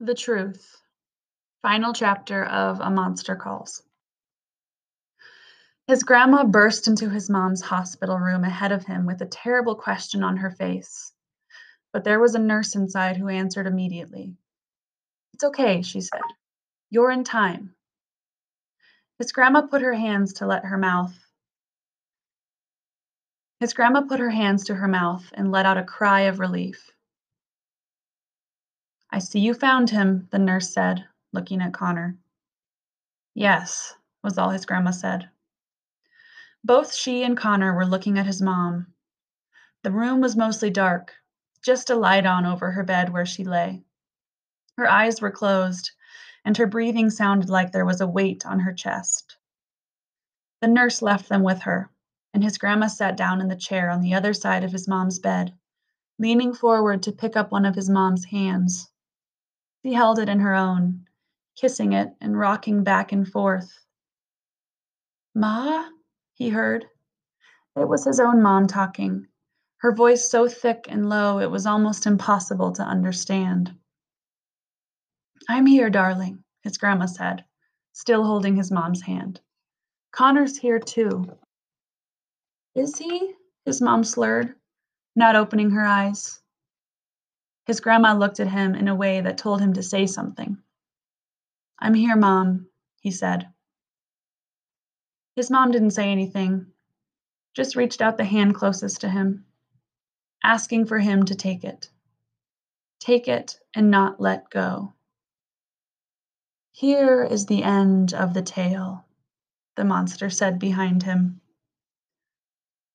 The Truth. Final chapter of A Monster Calls. His grandma burst into his mom's hospital room ahead of him with a terrible question on her face. But there was a nurse inside who answered immediately. It's okay, she said. You're in time. His grandma put her hands to let her mouth. His grandma put her hands to her mouth and let out a cry of relief. I see you found him, the nurse said, looking at Connor. Yes, was all his grandma said. Both she and Connor were looking at his mom. The room was mostly dark, just a light on over her bed where she lay. Her eyes were closed, and her breathing sounded like there was a weight on her chest. The nurse left them with her, and his grandma sat down in the chair on the other side of his mom's bed, leaning forward to pick up one of his mom's hands. She held it in her own, kissing it and rocking back and forth. Ma? he heard. It was his own mom talking, her voice so thick and low it was almost impossible to understand. I'm here, darling, his grandma said, still holding his mom's hand. Connor's here too. Is he? His mom slurred, not opening her eyes. His grandma looked at him in a way that told him to say something. I'm here, Mom, he said. His mom didn't say anything, just reached out the hand closest to him, asking for him to take it. Take it and not let go. Here is the end of the tale, the monster said behind him.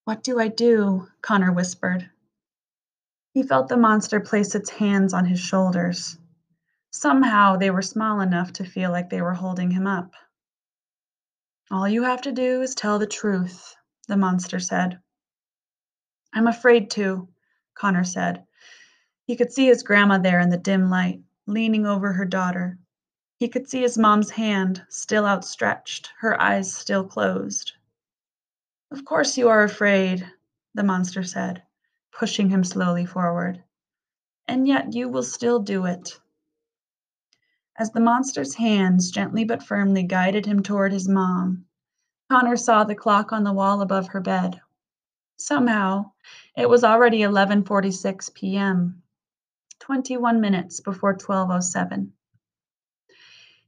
What do I do? Connor whispered. He felt the monster place its hands on his shoulders. Somehow they were small enough to feel like they were holding him up. All you have to do is tell the truth, the monster said. I'm afraid to, Connor said. He could see his grandma there in the dim light, leaning over her daughter. He could see his mom's hand, still outstretched, her eyes still closed. Of course you are afraid, the monster said pushing him slowly forward. And yet you will still do it. As the monster's hands gently but firmly guided him toward his mom, Connor saw the clock on the wall above her bed. Somehow, it was already 11:46 p.m., 21 minutes before 12:07.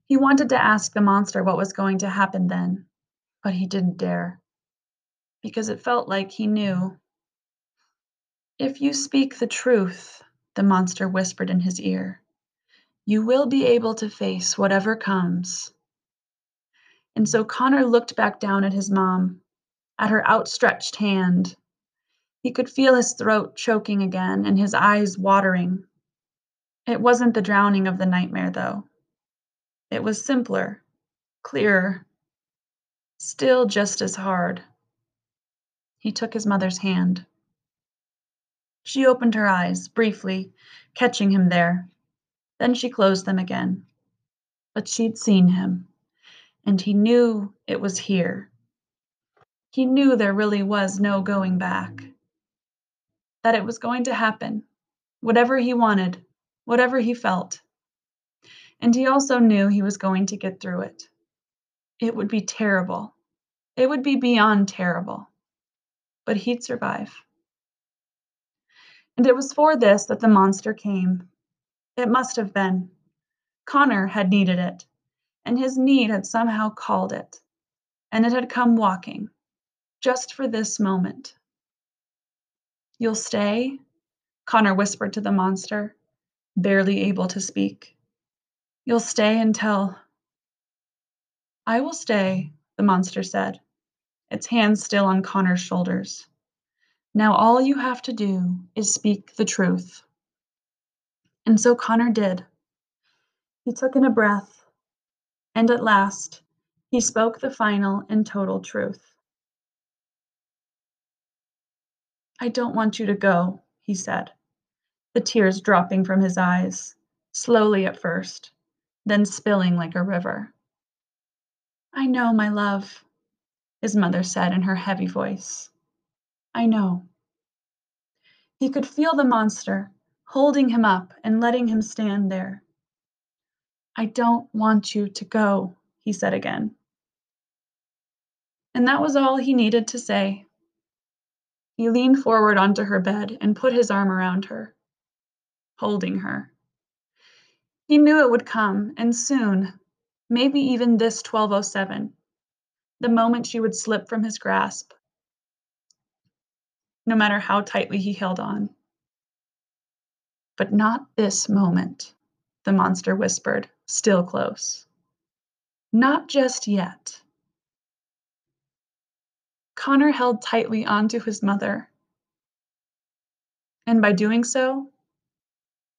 He wanted to ask the monster what was going to happen then, but he didn't dare because it felt like he knew if you speak the truth, the monster whispered in his ear, you will be able to face whatever comes. And so Connor looked back down at his mom, at her outstretched hand. He could feel his throat choking again and his eyes watering. It wasn't the drowning of the nightmare, though. It was simpler, clearer, still just as hard. He took his mother's hand. She opened her eyes, briefly, catching him there. Then she closed them again. But she'd seen him, and he knew it was here. He knew there really was no going back. That it was going to happen, whatever he wanted, whatever he felt. And he also knew he was going to get through it. It would be terrible. It would be beyond terrible. But he'd survive. And it was for this that the monster came. It must have been. Connor had needed it, and his need had somehow called it, and it had come walking, just for this moment. You'll stay? Connor whispered to the monster, barely able to speak. You'll stay until. I will stay, the monster said, its hands still on Connor's shoulders. Now all you have to do is speak the truth. And so Connor did. He took in a breath, and at last he spoke the final and total truth. I don't want you to go, he said, the tears dropping from his eyes, slowly at first, then spilling like a river. I know, my love, his mother said in her heavy voice. I know. He could feel the monster holding him up and letting him stand there. I don't want you to go, he said again. And that was all he needed to say. He leaned forward onto her bed and put his arm around her, holding her. He knew it would come, and soon, maybe even this 1207, the moment she would slip from his grasp, no matter how tightly he held on. But not this moment, the monster whispered, still close. Not just yet. Connor held tightly onto his mother. And by doing so,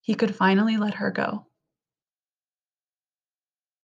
he could finally let her go.